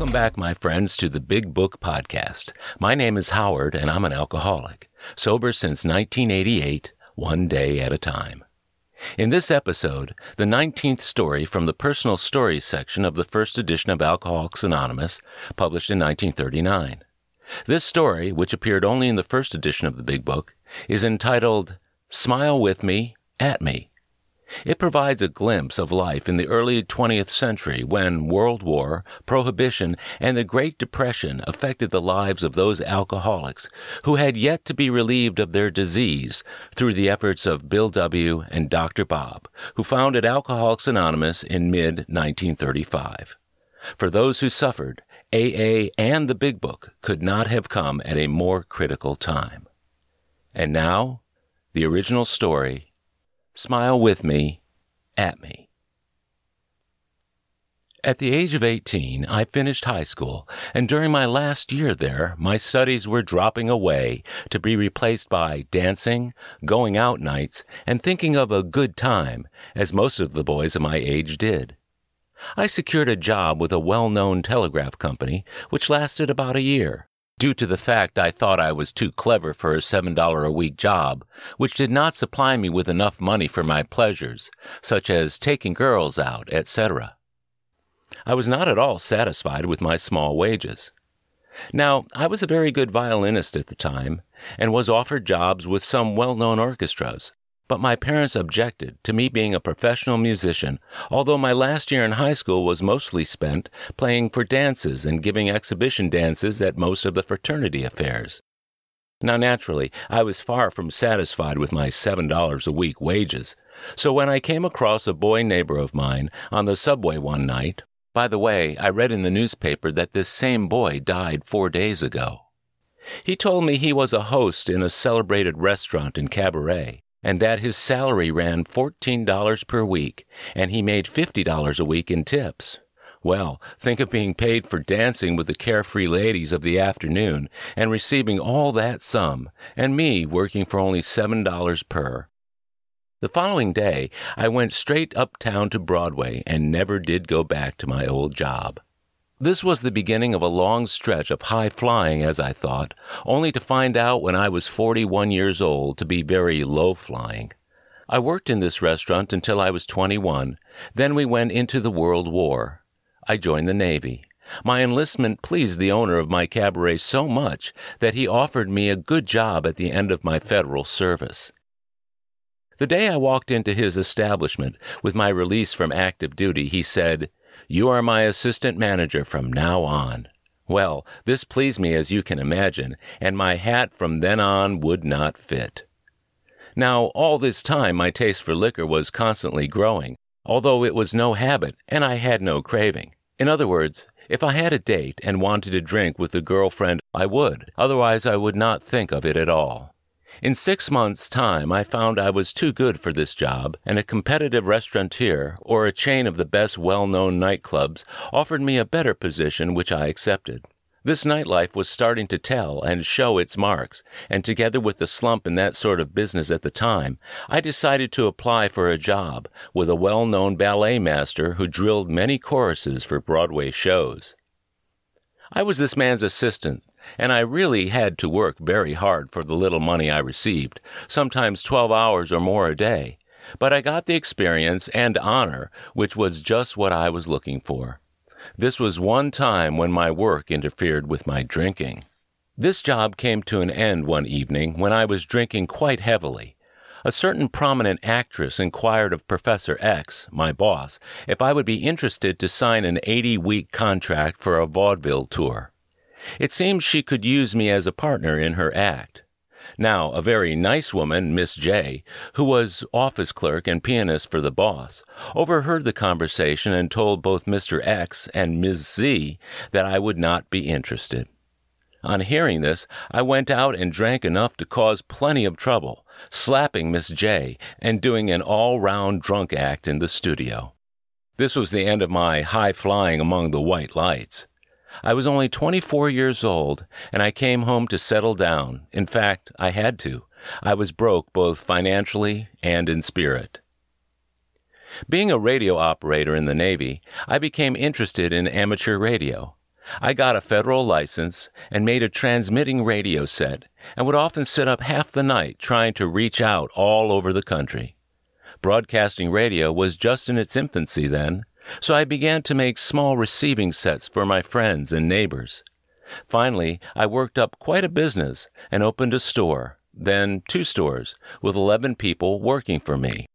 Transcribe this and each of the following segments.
Welcome back, my friends, to the Big Book Podcast. My name is Howard, and I'm an alcoholic, sober since 1988, one day at a time. In this episode, the 19th story from the personal stories section of the first edition of Alcoholics Anonymous, published in 1939. This story, which appeared only in the first edition of the Big Book, is entitled Smile With Me, At Me. It provides a glimpse of life in the early 20th century when World War, Prohibition, and the Great Depression affected the lives of those alcoholics who had yet to be relieved of their disease through the efforts of Bill W. and Dr. Bob, who founded Alcoholics Anonymous in mid 1935. For those who suffered, AA and the Big Book could not have come at a more critical time. And now, the original story Smile with me, at me. At the age of 18, I finished high school, and during my last year there, my studies were dropping away to be replaced by dancing, going out nights, and thinking of a good time, as most of the boys of my age did. I secured a job with a well-known telegraph company, which lasted about a year due to the fact I thought I was too clever for a $7 a week job, which did not supply me with enough money for my pleasures, such as taking girls out, etc. I was not at all satisfied with my small wages. Now, I was a very good violinist at the time, and was offered jobs with some well-known orchestras, but my parents objected to me being a professional musician, although my last year in high school was mostly spent playing for dances and giving exhibition dances at most of the fraternity affairs. Now, naturally, I was far from satisfied with my $7 a week wages, so when I came across a boy neighbor of mine on the subway one night, by the way, I read in the newspaper that this same boy died four days ago. He told me he was a host in a celebrated restaurant and Cabaret, and that his salary ran $14 per week, and he made $50 a week in tips. Well, think of being paid for dancing with the carefree ladies of the afternoon and receiving all that sum, and me working for only $7 per. The following day, I went straight uptown to Broadway and never did go back to my old job. This was the beginning of a long stretch of high flying, as I thought, only to find out when I was 41 years old to be very low flying. I worked in this restaurant until I was 21. Then we went into the World War. I joined the Navy. My enlistment pleased the owner of my cabaret so much that he offered me a good job at the end of my federal service. The day I walked into his establishment with my release from active duty, he said, you are my assistant manager from now on. Well, this pleased me as you can imagine, and my hat from then on would not fit. Now, all this time my taste for liquor was constantly growing, although it was no habit and I had no craving. In other words, if I had a date and wanted to drink with a girlfriend, I would. Otherwise, I would not think of it at all. In six months' time, I found I was too good for this job, and a competitive restaurateur or a chain of the best well-known nightclubs offered me a better position, which I accepted. This nightlife was starting to tell and show its marks, and together with the slump in that sort of business at the time, I decided to apply for a job with a well-known ballet master who drilled many choruses for Broadway shows. I was this man's assistant, and I really had to work very hard for the little money I received, sometimes 12 hours or more a day. But I got the experience and honor, which was just what I was looking for. This was one time when my work interfered with my drinking. This job came to an end one evening when I was drinking quite heavily. A certain prominent actress inquired of Professor X, my boss, if I would be interested to sign an 80 week contract for a vaudeville tour. It seemed she could use me as a partner in her act. Now, a very nice woman, Miss J, who was office clerk and pianist for the boss, overheard the conversation and told both Mr. X and Miss Z that I would not be interested. On hearing this, I went out and drank enough to cause plenty of trouble, slapping Miss J and doing an all-round drunk act in the studio. This was the end of my high flying among the white lights. I was only 24 years old, and I came home to settle down. In fact, I had to. I was broke both financially and in spirit. Being a radio operator in the Navy, I became interested in amateur radio. I got a federal license and made a transmitting radio set and would often sit up half the night trying to reach out all over the country. Broadcasting radio was just in its infancy then, so I began to make small receiving sets for my friends and neighbors. Finally, I worked up quite a business and opened a store, then two stores, with 11 people working for me.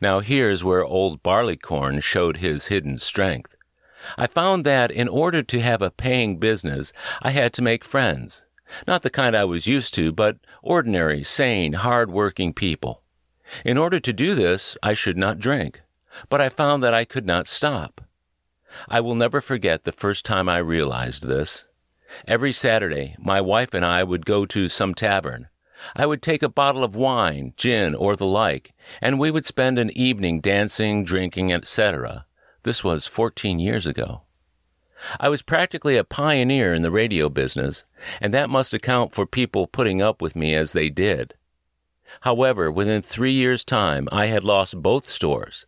Now here's where old Barleycorn showed his hidden strength. I found that in order to have a paying business, I had to make friends. Not the kind I was used to, but ordinary, sane, hard-working people. In order to do this, I should not drink, but I found that I could not stop. I will never forget the first time I realized this. Every Saturday, my wife and I would go to some tavern. I would take a bottle of wine, gin, or the like, and we would spend an evening dancing, drinking, etc. This was 14 years ago. I was practically a pioneer in the radio business, and that must account for people putting up with me as they did. However, within three years' time, I had lost both stores.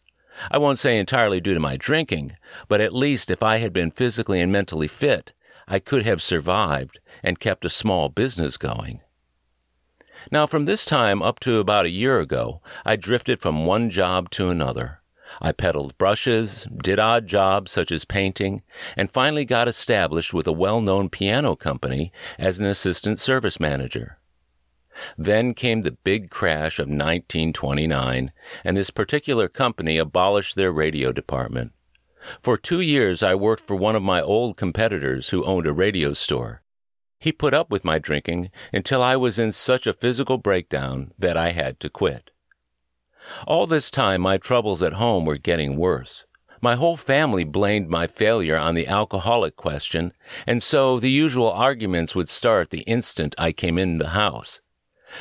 I won't say entirely due to my drinking, but at least if I had been physically and mentally fit, I could have survived and kept a small business going. Now, from this time up to about a year ago, I drifted from one job to another. I peddled brushes, did odd jobs such as painting, and finally got established with a well-known piano company as an assistant service manager. Then came the big crash of 1929, and this particular company abolished their radio department. For two years, I worked for one of my old competitors who owned a radio store. He put up with my drinking until I was in such a physical breakdown that I had to quit. All this time, my troubles at home were getting worse. My whole family blamed my failure on the alcoholic question, and so the usual arguments would start the instant I came in the house.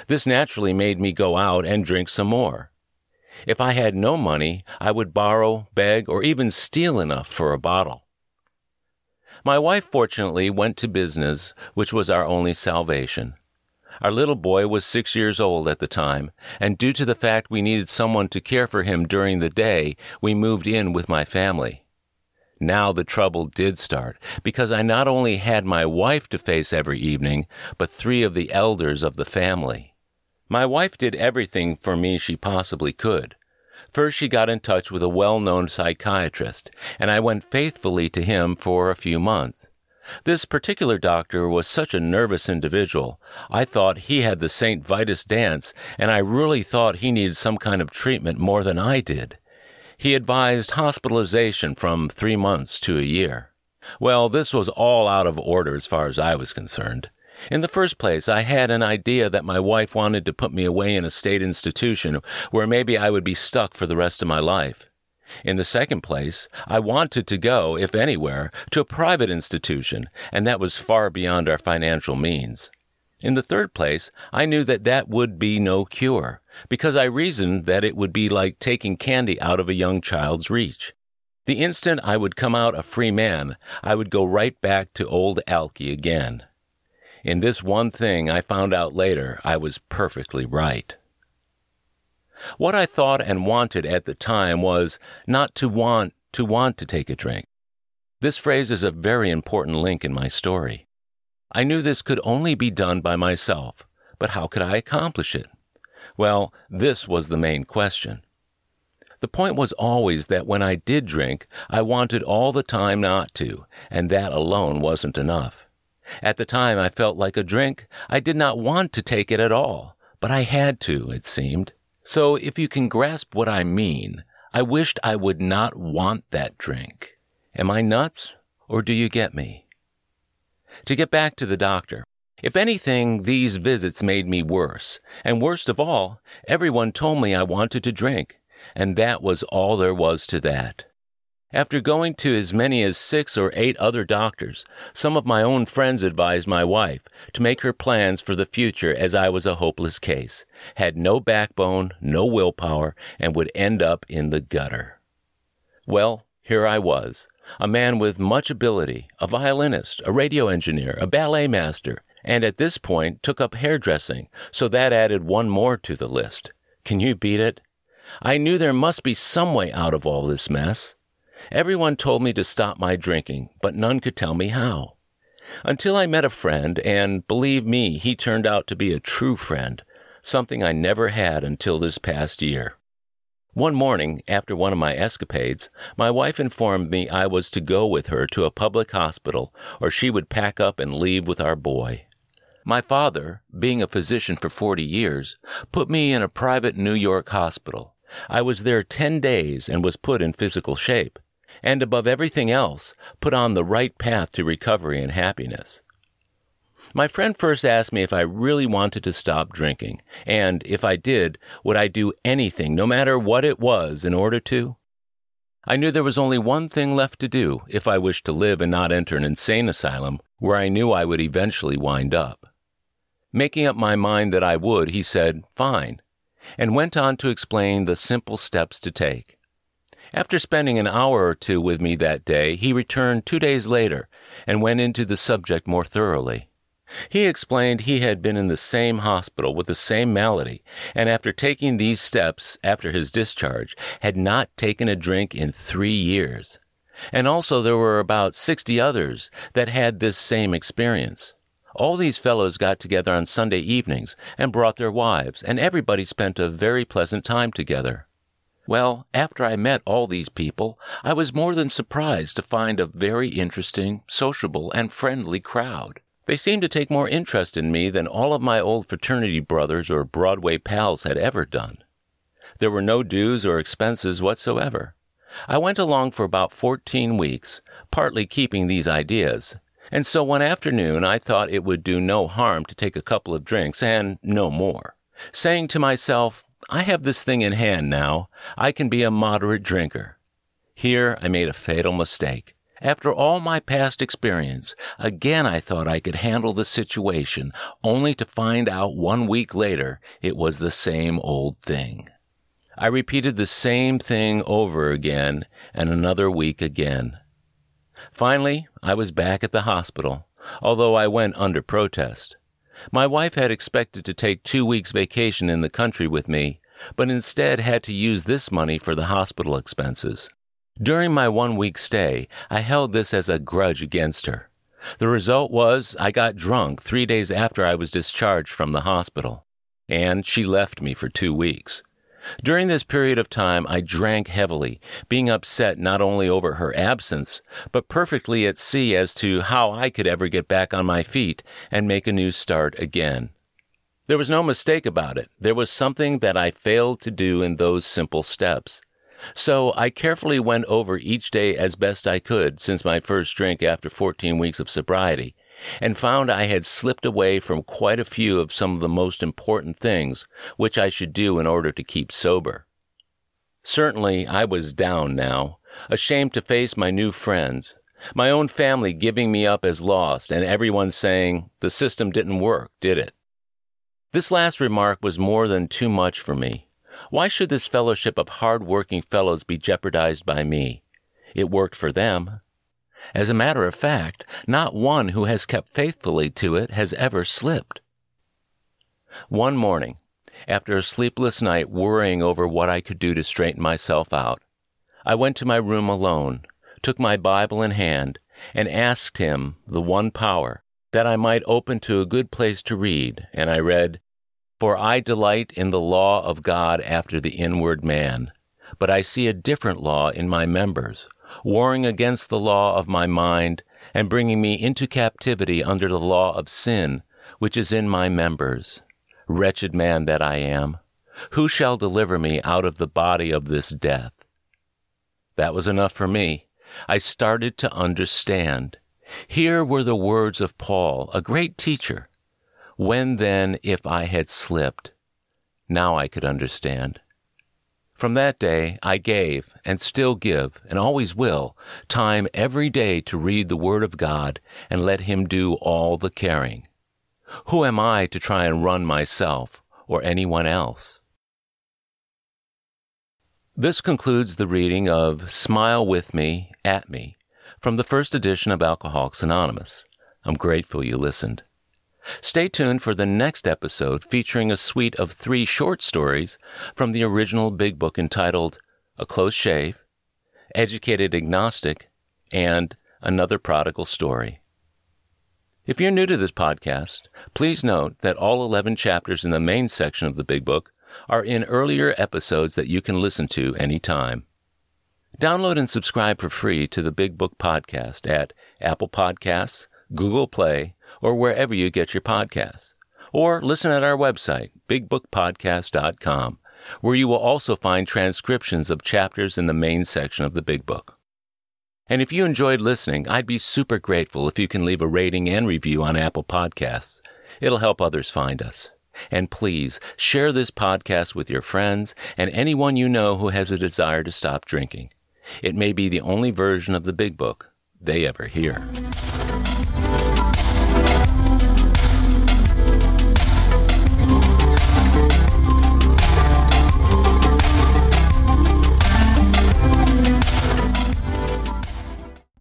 This naturally made me go out and drink some more. If I had no money, I would borrow, beg, or even steal enough for a bottle. My wife fortunately went to business, which was our only salvation. Our little boy was six years old at the time, and due to the fact we needed someone to care for him during the day, we moved in with my family. Now the trouble did start, because I not only had my wife to face every evening, but three of the elders of the family. My wife did everything for me she possibly could. First, she got in touch with a well-known psychiatrist, and I went faithfully to him for a few months. This particular doctor was such a nervous individual. I thought he had the St. Vitus dance, and I really thought he needed some kind of treatment more than I did. He advised hospitalization from three months to a year. Well, this was all out of order as far as I was concerned. In the first place, I had an idea that my wife wanted to put me away in a state institution where maybe I would be stuck for the rest of my life. In the second place, I wanted to go, if anywhere, to a private institution, and that was far beyond our financial means. In the third place, I knew that that would be no cure, because I reasoned that it would be like taking candy out of a young child's reach. The instant I would come out a free man, I would go right back to old Alky again. In this one thing I found out later I was perfectly right. What I thought and wanted at the time was not to want to want to take a drink. This phrase is a very important link in my story. I knew this could only be done by myself, but how could I accomplish it? Well, this was the main question. The point was always that when I did drink, I wanted all the time not to, and that alone wasn't enough. At the time, I felt like a drink. I did not want to take it at all, but I had to, it seemed. So if you can grasp what I mean, I wished I would not want that drink. Am I nuts, or do you get me? To get back to the doctor, if anything, these visits made me worse, and worst of all, everyone told me I wanted to drink, and that was all there was to that. After going to as many as six or eight other doctors, some of my own friends advised my wife to make her plans for the future as I was a hopeless case, had no backbone, no willpower, and would end up in the gutter. Well, here I was, a man with much ability, a violinist, a radio engineer, a ballet master, and at this point took up hairdressing, so that added one more to the list. Can you beat it? I knew there must be some way out of all this mess. Everyone told me to stop my drinking, but none could tell me how. Until I met a friend, and believe me, he turned out to be a true friend, something I never had until this past year. One morning, after one of my escapades, my wife informed me I was to go with her to a public hospital or she would pack up and leave with our boy. My father, being a physician for 40 years, put me in a private New York hospital. I was there 10 days and was put in physical shape, and above everything else, put on the right path to recovery and happiness. My friend first asked me if I really wanted to stop drinking, and if I did, would I do anything, no matter what it was, in order to? I knew there was only one thing left to do if I wished to live and not enter an insane asylum where I knew I would eventually wind up. Making up my mind that I would, he said, Fine, and went on to explain the simple steps to take. After spending an hour or two with me that day, he returned two days later and went into the subject more thoroughly. He explained he had been in the same hospital with the same malady, and after taking these steps after his discharge, had not taken a drink in three years. And also there were about 60 others that had this same experience. All these fellows got together on Sunday evenings and brought their wives, and everybody spent a very pleasant time together. Well, after I met all these people, I was more than surprised to find a very interesting, sociable, and friendly crowd. They seemed to take more interest in me than all of my old fraternity brothers or Broadway pals had ever done. There were no dues or expenses whatsoever. I went along for about 14 weeks, partly keeping these ideas. And so one afternoon I thought it would do no harm to take a couple of drinks and no more, saying to myself, I have this thing in hand now. I can be a moderate drinker. Here I made a fatal mistake. After all my past experience, again I thought I could handle the situation, only to find out one week later it was the same old thing. I repeated the same thing over again and another week again. Finally, I was back at the hospital, although I went under protest. My wife had expected to take two weeks vacation in the country with me, but instead had to use this money for the hospital expenses. During my one week stay, I held this as a grudge against her. The result was I got drunk three days after I was discharged from the hospital, and she left me for two weeks. During this period of time, I drank heavily, being upset not only over her absence, but perfectly at sea as to how I could ever get back on my feet and make a new start again. There was no mistake about it. There was something that I failed to do in those simple steps. So I carefully went over each day as best I could since my first drink after 14 weeks of sobriety and found I had slipped away from quite a few of some of the most important things which I should do in order to keep sober. Certainly I was down now, ashamed to face my new friends, my own family giving me up as lost and everyone saying the system didn't work, did it? This last remark was more than too much for me. Why should this fellowship of hard-working fellows be jeopardized by me? It worked for them. As a matter of fact, not one who has kept faithfully to it has ever slipped. One morning, after a sleepless night worrying over what I could do to straighten myself out, I went to my room alone, took my Bible in hand, and asked him, the one power, that I might open to a good place to read, and I read, for I delight in the law of God after the inward man, but I see a different law in my members, warring against the law of my mind, and bringing me into captivity under the law of sin, which is in my members. Wretched man that I am, who shall deliver me out of the body of this death? That was enough for me. I started to understand. Here were the words of Paul, a great teacher, when then, if I had slipped? Now I could understand. From that day, I gave, and still give, and always will, time every day to read the Word of God and let Him do all the caring. Who am I to try and run myself or anyone else? This concludes the reading of Smile With Me, At Me, from the first edition of Alcoholics Anonymous. I'm grateful you listened. Stay tuned for the next episode featuring a suite of three short stories from the original Big Book entitled A Close Shave, Educated Agnostic, and Another Prodigal Story. If you're new to this podcast, please note that all 11 chapters in the main section of the Big Book are in earlier episodes that you can listen to anytime. Download and subscribe for free to the Big Book Podcast at Apple Podcasts, Google Play, or wherever you get your podcasts. Or listen at our website, bigbookpodcast.com, where you will also find transcriptions of chapters in the main section of the Big Book. And if you enjoyed listening, I'd be super grateful if you can leave a rating and review on Apple Podcasts. It'll help others find us. And please share this podcast with your friends and anyone you know who has a desire to stop drinking. It may be the only version of the Big Book they ever hear.